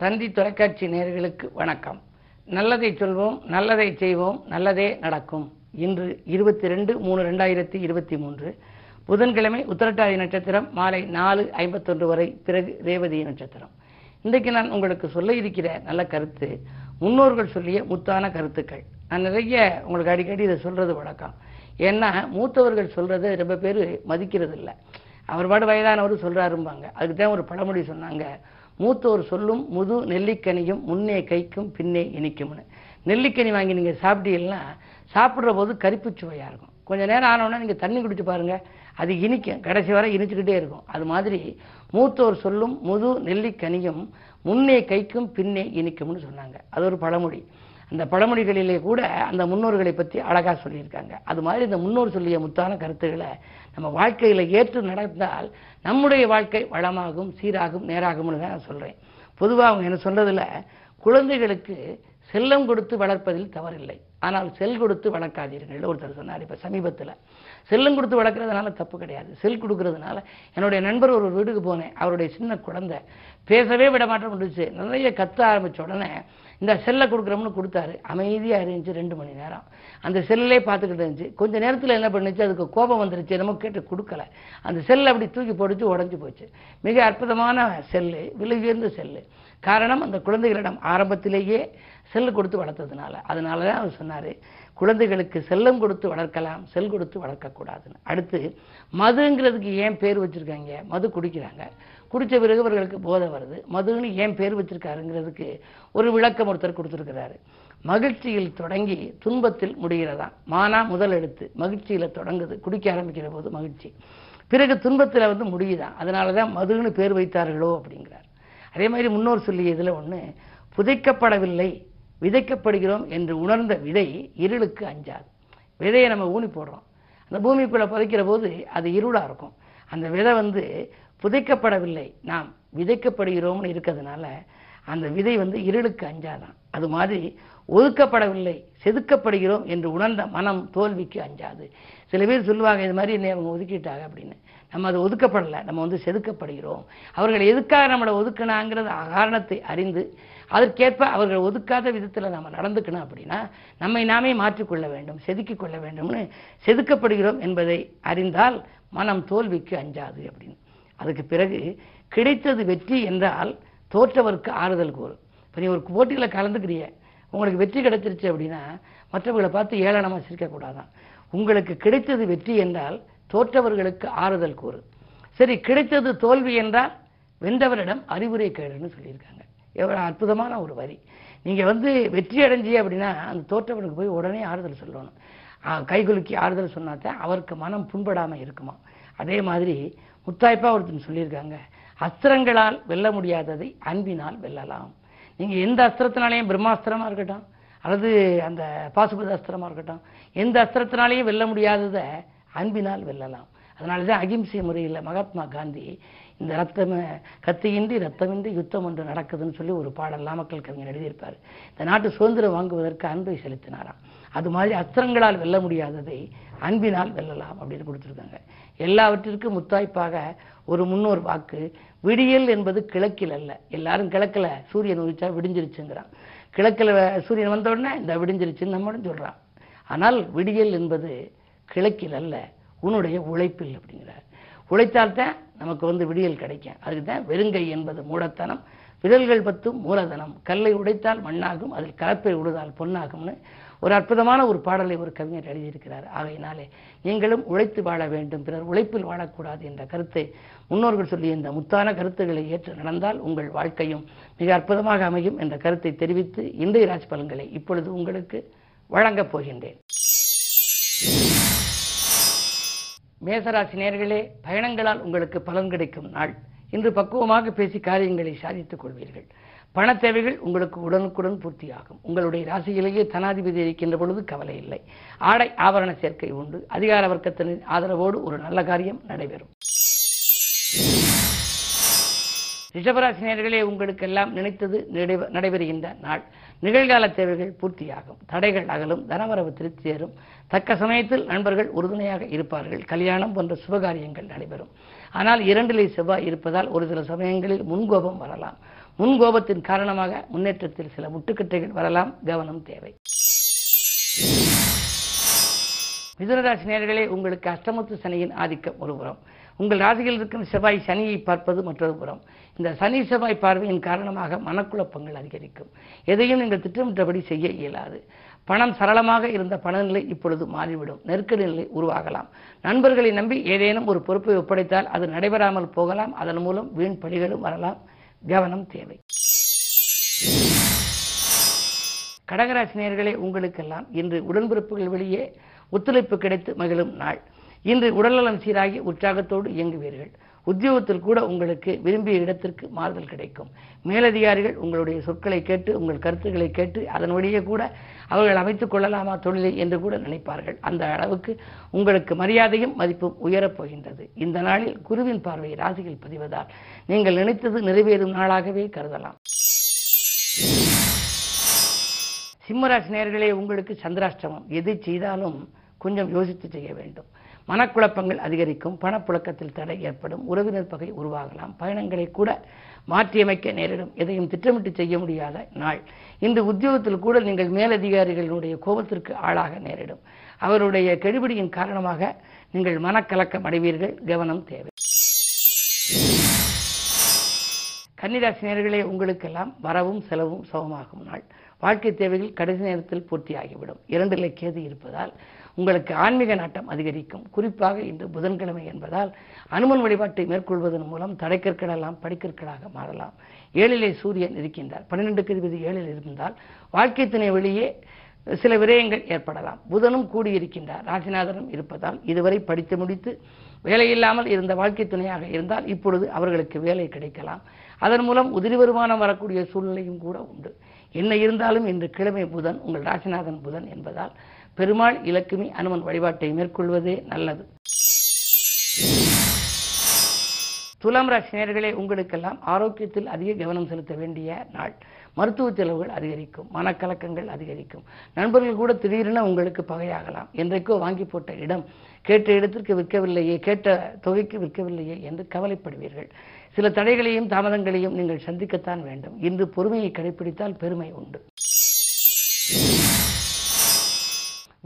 தந்தி தொலைக்காட்சி நேயர்களுக்கு வணக்கம். நல்லதை சொல்வோம் நல்லதை செய்வோம் நல்லதே நடக்கும். இன்று இருபத்தி ரெண்டு மூணு ரெண்டாயிரத்தி இருபத்தி மூன்று. புதன்கிழமை உத்தரட்டாதி நட்சத்திரம் மாலை நாலு ஐம்பத்தொன்று வரை பிறகு ரேவதி நட்சத்திரம். இன்றைக்கு நான் உங்களுக்கு சொல்ல இருக்கிற நல்ல கருத்து முன்னோர்கள் சொல்லிய முத்தான கருத்துக்கள். நான் நிறைய உங்களுக்கு அடிக்கடி இதை சொல்கிறது வழக்கம். ஏன்னா மூத்தவர்கள் சொல்கிறது ரொம்ப பேர் மதிக்கிறது இல்லை அவர் பாடு வயதானவர் சொல்கிறாரும்பாங்க அதுக்கு தான் ஒரு பழமொழி சொன்னாங்க. மூத்தோர் சொல்லும் முது நெல்லிக்கனியும் முன்னே கைக்கும் பின்னே இனிக்கும்னு. நெல்லிக்கனி வாங்கி நீங்கள் சாப்பிட்டீங்கன்னா சாப்பிட்ற போது கரிப்பு சுவையாக இருக்கும். கொஞ்ச நேரம் ஆனோன்னா நீங்கள் தண்ணி குடிச்சு பாருங்க அது இனிக்கும். கடைசி வரை இனிச்சுக்கிட்டே இருக்கும். அது மாதிரி மூத்தோர் சொல்லும் முது நெல்லிக்கனியும் முன்னே கைக்கும் பின்னே இனிக்கும்னு சொன்னாங்க. அது ஒரு பழமொழி. அந்த பழமொழிகளிலே கூட அந்த முன்னோர்களை பற்றி அழகாக சொல்லியிருக்காங்க. அது மாதிரி இந்த முன்னோர் சொல்லிய முத்தான கருத்துக்களை நம்ம வாழ்க்கையில் ஏற்று நடந்தால் நம்முடைய வாழ்க்கை வளமாகும் சீராகும் நேராகும்னு தான் நான் சொல்கிறேன் பொதுவாக அவங்க என்ன சொல்றதுல குழந்தைகளுக்கு செல்லம் கொடுத்து வளர்ப்பதில் தவறில்லை. ஆனால் செல் கொடுத்து வளர்க்காதீர்கள். ஒருத்தர் சொன்னார் இப்போ சமீபத்தில் செல்லம் கொடுத்து வளர்க்குறதுனால தப்பு கிடையாது. செல் கொடுக்கறதுனால என்னுடைய நண்பர் ஒரு வீட்டுக்கு போனேன். அவருடைய சின்ன குழந்தை பேசவே விட மாட்டேன் முடிச்சு நிறைய கத்த ஆரம்பித்த உடனே இந்த செல்லை கொடுக்குறோம்னு கொடுத்தாரு. அமைதியாக இருந்துச்சு ரெண்டு மணி நேரம். அந்த செல்லே பார்த்துக்கிட்டு இருந்துச்சு. கொஞ்ச நேரத்தில் என்ன பண்ணுச்சு? அதுக்கு கோபம் வந்துருச்சு. என்னமோ கேட்டு கொடுக்கல. அந்த செல்லை அப்படி தூக்கி போடுச்சு உடஞ்சி போச்சு. மிக அற்புதமான செல்லு விலை உயர்ந்த செல்லு. காரணம் அந்த குழந்தைகளிடம் ஆரம்பத்திலேயே செல் கொடுத்து வளர்த்ததுனால. அதனால தான் அவர் சொன்னார் குழந்தைகளுக்கு செல்லம் கொடுத்து வளர்க்கலாம் செல் கொடுத்து வளர்க்கக்கூடாதுன்னு. அடுத்து மதுங்கிறதுக்கு ஏன் பேர் வச்சுருக்காங்க? மது குடிக்கிறாங்க. குடித்த பிறகு அவர்களுக்கு போதை வருது. மதுன்னு ஏன் பேர் வச்சிருக்காருங்கிறதுக்கு ஒரு விளக்கம் ஒருத்தர் கொடுத்துருக்கிறாரு. மகிழ்ச்சியில் தொடங்கி துன்பத்தில் முடிகிறதா? மானா முதல் எழுத்து. மகிழ்ச்சியில் தொடங்குது குடிக்க ஆரம்பிக்கிற போது மகிழ்ச்சி. பிறகு துன்பத்தில் வந்து முடியுதான் அதனால தான் மதுன்னு பேர் வைத்தார்களோ அப்படிங்கிறார். அதே மாதிரி முன்னோர் சொல்லிய இதில் ஒன்று புதைக்கப்படவில்லை விதைக்கப்படுகிறோம் என்று உணர்ந்த விதை இருளுக்கு அஞ்சாது. விதையை நம்ம ஊனி போடுறோம். அந்த பூமிக்குள்ளே புதைக்கிற போது அது இருளாக இருக்கும். அந்த விதை வந்து புதைக்கப்படவில்லை நாம் விதைக்கப்படுகிறோம்னு இருக்கிறதுனால அந்த விதை வந்து இருளுக்கு அஞ்சாதான். அது மாதிரி ஒதுக்கப்படவில்லை செதுக்கப்படுகிறோம் என்று உணர்ந்த மனம் தோல்விக்கு அஞ்சாது. சில பேர் சொல்லுவாங்க இது மாதிரி என்னை அவங்க ஒதுக்கிட்டாங்க அப்படின்னு. நம்ம அதை ஒதுக்கப்படலை. நம்ம வந்து செதுக்கப்படுகிறோம். அவர்கள் எதுக்காக நம்மளை ஒதுக்கினாங்கிறத காரணத்தை அறிந்து அதற்கேற்ப அவர்கள் ஒதுக்காத விதத்தில் நம்ம நடந்துக்கணும் அப்படின்னா நம்மை நாமே மாற்றிக்கொள்ள வேண்டும் செதுக்கிக் கொள்ள வேண்டும்னு செதுக்கப்படுகிறோம் என்பதை அறிந்தால் மனம் தோல்விக்கு அஞ்சாது அப்படின்னு. அதுக்கு பிறகு கிடைத்தது வெற்றி என்றால் தோற்றவருக்கு ஆறுதல் கூறும் இப்போ நீ ஒரு போட்டியில் கலந்துக்கிறிய உங்களுக்கு வெற்றி கிடைச்சிருச்சு அப்படின்னா மற்றவர்களை பார்த்து ஏளனமாக சிரிக்கக்கூடாதான் உங்களுக்கு கிடைத்தது வெற்றி என்றால் தோற்றவர்களுக்கு ஆறுதல் கூறு. சரி கிடைத்தது தோல்வி என்றால் வென்றவரிடம் அறிவுரை கேளுன்னு சொல்லியிருக்காங்க. எவ்வளோ அற்புதமான ஒரு வரி. நீங்கள் வந்து வெற்றி அடைஞ்சி அப்படின்னா அந்த தோற்றவனுக்கு போய் உடனே ஆறுதல் சொல்லணும். கைகுலுக்கி ஆறுதல் சொன்னாதான் அவருக்கு மனம் புண்படாமல் இருக்குமா? அதே மாதிரி முத்தாய்ப்பா ஒருத்தன் சொல்லியிருக்காங்க அஸ்திரங்களால் வெல்ல முடியாததை அன்பினால் வெல்லலாம். நீங்கள் எந்த அஸ்திரத்தினாலையும் பிரம்மாஸ்திரமாக இருக்கட்டும் அல்லது அந்த பாசுபத அஸ்திரமாக இருக்கட்டும் எந்த அஸ்திரத்தினாலையும் வெல்ல முடியாததை அன்பினால் வெல்லலாம். அதனால தான் அகிம்சை முறையில் மகாத்மா காந்தி இந்த ரத்தம் கத்தியின்றி ரத்தமின்றி யுத்தம் ஒன்று நடக்குதுன்னு சொல்லி ஒரு பாடல் நாமக்கல் கவிஞர் எழுதியிருப்பார். இந்த நாட்டு சுதந்திரம் வாங்குவதற்கு அன்பை செலுத்தினாராம். அது மாதிரி அஸ்திரங்களால் வெல்ல முடியாததை அன்பினால் வெல்லலாம் அப்படின்னு கொடுத்துருக்காங்க. எல்லாவற்றிற்கும் முத்தாய்ப்பாக ஒரு முன்னோர் வாக்கு விடியல் என்பது கிழக்கில் அல்ல. எல்லாரும் கிழக்கில் சூரியன் உதிச்சா விடிஞ்சிருச்சுங்கிறான். கிழக்கில் சூரியன் வந்த உடனே இந்த விடிஞ்சிருச்சுன்னு நம்மளும் சொல்கிறான் ஆனால் விடியல் என்பது கிழக்கில் அல்ல உன்னுடைய உழைப்பில் அப்படிங்கிறார். உழைத்தால்தான் நமக்கு வந்து விடியல் கிடைக்கும். அதுக்கு தான் வெறுங்கை என்பது மூடத்தனம் விரல்கள் பத்தும் மூலதனம். கல்லை உடைத்தால் மண்ணாகும் அதில் கலப்பை உழுதால் பொன்னாகும்னு ஒரு அற்புதமான ஒரு பாடலை ஒரு கவிஞர் எழுதியிருக்கிறார். ஆகையினாலே நீங்களும் உழைத்து வாழ வேண்டும் பிறர் உழைப்பில் வாழக்கூடாது என்ற கருத்தை முன்னோர்கள் சொல்லிய இந்த முத்தான கருத்துக்களை ஏற்று நடந்தால் உங்கள் வாழ்க்கையும் மிக அற்புதமாக அமையும் என்ற கருத்தை தெரிவித்து இன்றைய ராஜ் பலன்களை இப்பொழுது உங்களுக்கு வழங்கப் போகின்றேன். மேசராசி நேர்களே பயணங்களால் உங்களுக்கு பலன் கிடைக்கும் நாள். இன்று பக்குவமாக பேசி காரியங்களை சாதித்துக் கொள்வீர்கள். பண தேவைகள் உங்களுக்கு உடனுக்குடன் பூர்த்தியாகும். உங்களுடைய ராசியிலேயே தனாதிபதி இருக்கின்ற பொழுது கவலை இல்லை. ஆடை ஆபரண சேர்க்கை உண்டு. அதிகார வர்க்கத்தினரின் ஆதரவோடு ஒரு நல்ல காரியம் நடைபெறும். ரிஷபராசினியர்களே உங்களுக்கெல்லாம் நினைத்தது நடைபெ- நடைபெறுகின்ற நாள். நிகழ்கால தேவைகள் பூர்த்தியாகும். தடைகள் அகலும். தனவரவு திருப்தி சேரும் தக்க சமயத்தில் நண்பர்கள் உறுதுணையாக இருப்பார்கள். கல்யாணம் போன்ற சுபகாரியங்கள் நடைபெறும். ஆனால் இரண்டிலே செவ்வாய் இருப்பதால் ஒரு சில சமயங்களில் முன்கோபம் வரலாம். முன்கோபத்தின் காரணமாக முன்னேற்றத்தில் சில முட்டுக்கட்டைகள் வரலாம். கவனம் தேவை. மிதுனராசி நேர்களே உங்களுக்கு அஷ்டமத்து சனியின் ஆதிக்கம் ஒரு புறம். உங்கள் ராசியில் இருக்கும் செவ்வாய் சனியை பார்ப்பது மற்றொரு புறம். இந்த சனி செவ்வாய் பார்வையின் காரணமாக மனக்குழப்பங்கள் அதிகரிக்கும். எதையும் நீங்கள் திட்டமிட்டபடி செய்ய இயலாது. பணம் சரளமாக இருந்த பணநிலை இப்பொழுது மாறிவிடும். நெருக்கடி நிலை உருவாகலாம். நண்பர்களை நம்பி ஏதேனும் ஒரு பொறுப்பை ஒப்படைத்தால் அது நடைபெறாமல் போகலாம். அதன் மூலம் வீண் பழிகளும் வரலாம். கவனம் தேவை. கடகராசினியர்களே உங்களுக்கெல்லாம் இன்று உடன்பிறப்புகள் வெளியே ஒத்துழைப்பு கிடைத்து மகிழும் நாள். இன்று உடல்நலம் சீராகி உற்சாகத்தோடு இயங்குவீர்கள். உத்தியோகத்தில் கூட உங்களுக்கு விரும்பிய இடத்திற்கு மாறுதல் கிடைக்கும். மேலதிகாரிகள் உங்களுடைய சொற்களை கேட்டு உங்கள் கருத்துக்களை கேட்டு அதன் வழியே கூட அவர்கள் அமைத்துக் கொள்ளலாமா தொழிலை என்று கூட நினைப்பார்கள். அந்த அளவுக்கு உங்களுக்கு மரியாதையும் மதிப்பும் உயரப் போகின்றது. இந்த நாளில் குருவின் பார்வை ராசியில் பதிவதால் நீங்கள் நினைத்தது நிறைவேறும் நாளாகவே கருதலாம். சிம்மராசி நேர்களே உங்களுக்கு சந்திராஷ்டமம். எது செய்தாலும் கொஞ்சம் யோசித்து செய்ய வேண்டும். மனக்குழப்பங்கள் அதிகரிக்கும் பணப்புழக்கத்தில் தடை ஏற்படும் உறவினர் பகை உருவாகலாம் பயணங்களை கூட மாற்றியமைக்க நேரிடும் எதையும் திட்டமிட்டு செய்ய முடியாத நாள். இந்த உத்தியோகத்தில் கூட நீங்கள் மேலதிகாரிகளுடைய கோபத்திற்கு ஆளாக நேரிடும். அவருடைய கெடுபிடியின் காரணமாக நீங்கள் மனக்கலக்கம் அடைவீர்கள் கவனம் தேவை. கன்னிராசினியர்களே உங்களுக்கெல்லாம் வரவும் செலவும் சமமாகும் நாள். வாழ்க்கை தேவைகள் கடைசி நேரத்தில் பூர்த்தியாகிவிடும். இரண்டிலே கேது இருப்பதால் உங்களுக்கு ஆன்மீக நாட்டம் அதிகரிக்கும். குறிப்பாக இன்று புதன்கிழமை என்பதால் அனுமன் வழிபாட்டை மேற்கொள்வதன் மூலம் தடைக்கற்களெல்லாம் படிக்கற்களாக மாறலாம். ஏழிலே சூரியன் இருக்கின்றார். பன்னிரெண்டுக்கு இருபது ஏழில் இருந்தால் வாழ்க்கை துணை வெளியே சில விரயங்கள் ஏற்படலாம். புதனும் கூடியிருக்கின்றார். ராசிநாதனும் இருப்பதால் இதுவரை படித்து முடித்து வேலையில்லாமல் இருந்த வாழ்க்கை துணையாக இருந்தால் இப்பொழுது அவர்களுக்கு வேலை கிடைக்கலாம். அதன் மூலம் உதிரி வருமானம் வரக்கூடிய சூழ்நிலையும் கூட உண்டு. என்ன இருந்தாலும் இன்று கிழமை புதன் உங்கள் ராசிநாதன் புதன் என்பதால் பெருமாள் இலக்குமி அனுமன் வழிபாட்டை மேற்கொள்வதே நல்லது. துலாம் ராசி நேர்களே உங்களுக்கெல்லாம் ஆரோக்கியத்தில் அதிக கவனம் செலுத்த வேண்டிய நாள். மருத்துவ செலவுகள் அதிகரிக்கும் மனக்கலக்கங்கள் அதிகரிக்கும். நண்பர்கள் கூட திடீரென உங்களுக்கு பகையாகலாம். என்றைக்கோ வாங்கி போட்ட இடம் கேட்ட இடத்திற்கு விற்கவில்லையே கேட்ட தொகைக்கு விற்கவில்லையே என்று கவலைப்படுவீர்கள். சில தடைகளையும் தாமதங்களையும் நீங்கள் சந்திக்கத்தான் வேண்டும். இன்று பொறுமையை கடைபிடித்தால் பெருமை உண்டு.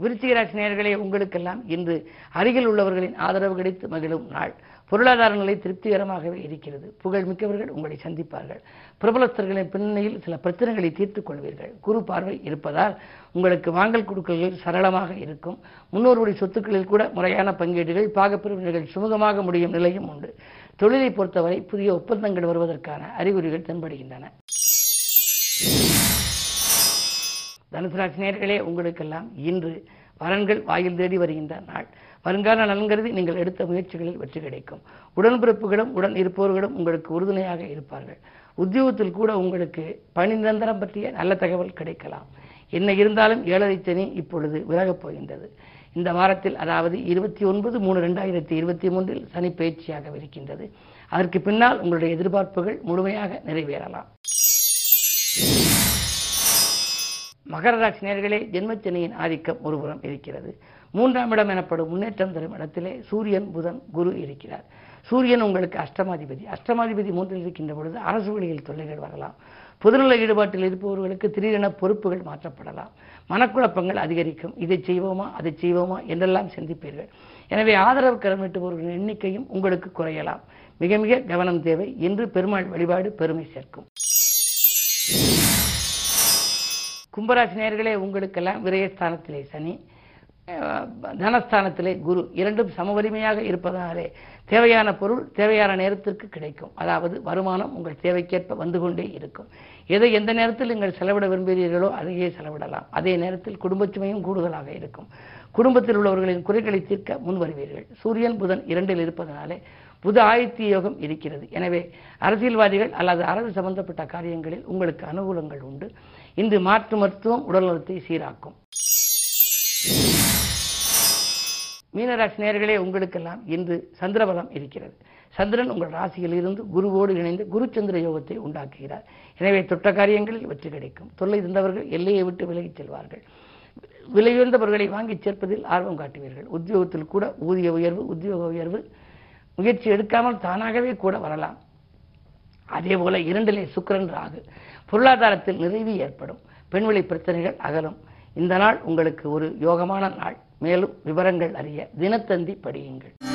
விருச்சிகராசி நேர்களே உங்களுக்கெல்லாம் இன்று அருகில் உள்ளவர்களின் ஆதரவு கிடைத்து மகிழும் நாள். பொருளாதார நிலை திருப்திகரமாகவே இருக்கிறது. புகழ் மிக்கவர்கள் உங்களை சந்திப்பார்கள். பிரபலஸ்தர்களின் பின்னணியில் சில பிரச்சனைகளை தீர்த்துக் கொள்வீர்கள். குறு பார்வை இருப்பதால் உங்களுக்கு வாங்கல் கொடுக்கல்கள் சரளமாக இருக்கும். முன்னோருடைய சொத்துக்களில் கூட முறையான பங்கீடுகள் பாகப்பிரிவினைகள் சுமூகமாக முடியும் நிலையும் உண்டு. தொழிலை பொறுத்தவரை புதிய ஒப்பந்தங்கள் வருவதற்கான அறிகுறிகள் தென்படுகின்றன. தனுசு ராசி உங்களுக்கெல்லாம் இன்று வரன்கள் வாயில் தேடி வருகின்ற நாள். வருங்கால நலன் கருதி நீங்கள் எடுத்த முயற்சிகளில் வெற்றி கிடைக்கும். உடன்பிறப்புகளும் உடன் இருப்பவர்களும் உங்களுக்கு உறுதுணையாக இருப்பார்கள். உத்தியோகத்தில் கூட உங்களுக்கு பணி நிரந்தரம் பற்றிய நல்ல தகவல் கிடைக்கலாம். என்ன இருந்தாலும் ஏழரை சனி இப்பொழுது விலகப் போகின்றது. இந்த வாரத்தில் அதாவது இருபத்தி ஒன்பது மூணு ரெண்டாயிரத்தி இருபத்தி மூன்றில் சனி பயிற்சியாக இருக்கின்றது அதற்கு பின்னால் உங்களுடைய எதிர்பார்ப்புகள் முழுமையாக நிறைவேறலாம். மகர ராசி நேர்களே ஜென்மச்சனியின் ஆதிக்கம் ஒருபுறம் இருக்கிறது. மூன்றாம் இடம் எனப்படும் முன்னேற்றம் தரும் இடத்திலே சூரியன் புதன் குரு இருக்கிறார். சூரியன் உங்களுக்கு அஷ்டமாதிபதி. அஷ்டமாதிபதி மூன்றில் இருக்கின்ற பொழுது அரசு வழியில் தொல்லைகள் வரலாம். பொதுநல ஈடுபாட்டில் இருப்பவர்களுக்கு திடீரென பொறுப்புகள் மாற்றப்படலாம். மனக்குழப்பங்கள் அதிகரிக்கும். இதை செய்வோமா அதை செய்வோமா என்றெல்லாம் சிந்திப்பீர்கள். எனவே ஆதரவு கரமிட்டுபவர்களின் எண்ணிக்கையும் உங்களுக்கு குறையலாம். மிக மிக கவனம் தேவை. இன்று பெருமாள் வழிபாடு பெருமை சேர்க்கும். கும்பராசி நேர்களே உங்களுக்கெல்லாம் விரயஸ்தானத்திலே சனி தனஸ்தானத்திலே குரு. இரண்டும் சமவலிமையாக இருப்பதாலே தேவையான பொருள் தேவையான நேரத்திற்கு கிடைக்கும். அதாவது வருமானம் உங்கள் தேவைக்கேற்ப வந்து கொண்டே இருக்கும். எதை எந்த நேரத்தில் நீங்கள் செலவிட விரும்புகிறீர்களோ அதையே செலவிடலாம். அதே நேரத்தில் குடும்பச்சுமையும் கூடுதலாக இருக்கும். குடும்பத்தில் உள்ளவர்களின் குறைகளை தீர்க்க முன் வருவீர்கள். சூரியன் புதன் இரண்டில் இருப்பதனாலே புது ஆயத்தி யோகம் இருக்கிறது. எனவே அரசியல்வாதிகள் அல்லது அரசு சம்பந்தப்பட்ட காரியங்களில் உங்களுக்கு அனுகூலங்கள் உண்டு. இன்று மாற்று மருத்துவம் உடல்நலத்தை சீராக்கும். மீனராசி நேயர்களே உங்களுக்கெல்லாம் இன்று சந்திரபலம் இருக்கிறது. சந்திரன் உங்கள் ராசியில் இருந்து குருவோடு இணைந்து குரு சந்திர யோகத்தை உண்டாக்குகிறார். எனவே தொட்ட காரியங்களில் வெற்றி கிடைக்கும். தொல்லை தந்தவர்கள் எல்லையை விட்டு விலகிச் செல்வார்கள். விலையுயர்ந்தவர்களை வாங்கிச் சேர்ப்பதில் ஆர்வம் காட்டுவீர்கள். உத்தியோகத்தில் கூட ஊதிய உயர்வு உத்தியோக உயர்வு முயற்சி எடுக்காமல் தானாகவே கூட வரலாம். அதே போல இரண்டிலே சுக்கிரன் ராகு. பொருளாதாரத்தில் நிறைவு ஏற்படும். பெண்வெளி பிரச்சனைகள் அகலும். இந்த நாள் உங்களுக்கு ஒரு யோகமான நாள். மேலும் விவரங்கள் அறிய தினத்தந்தி படியுங்கள்.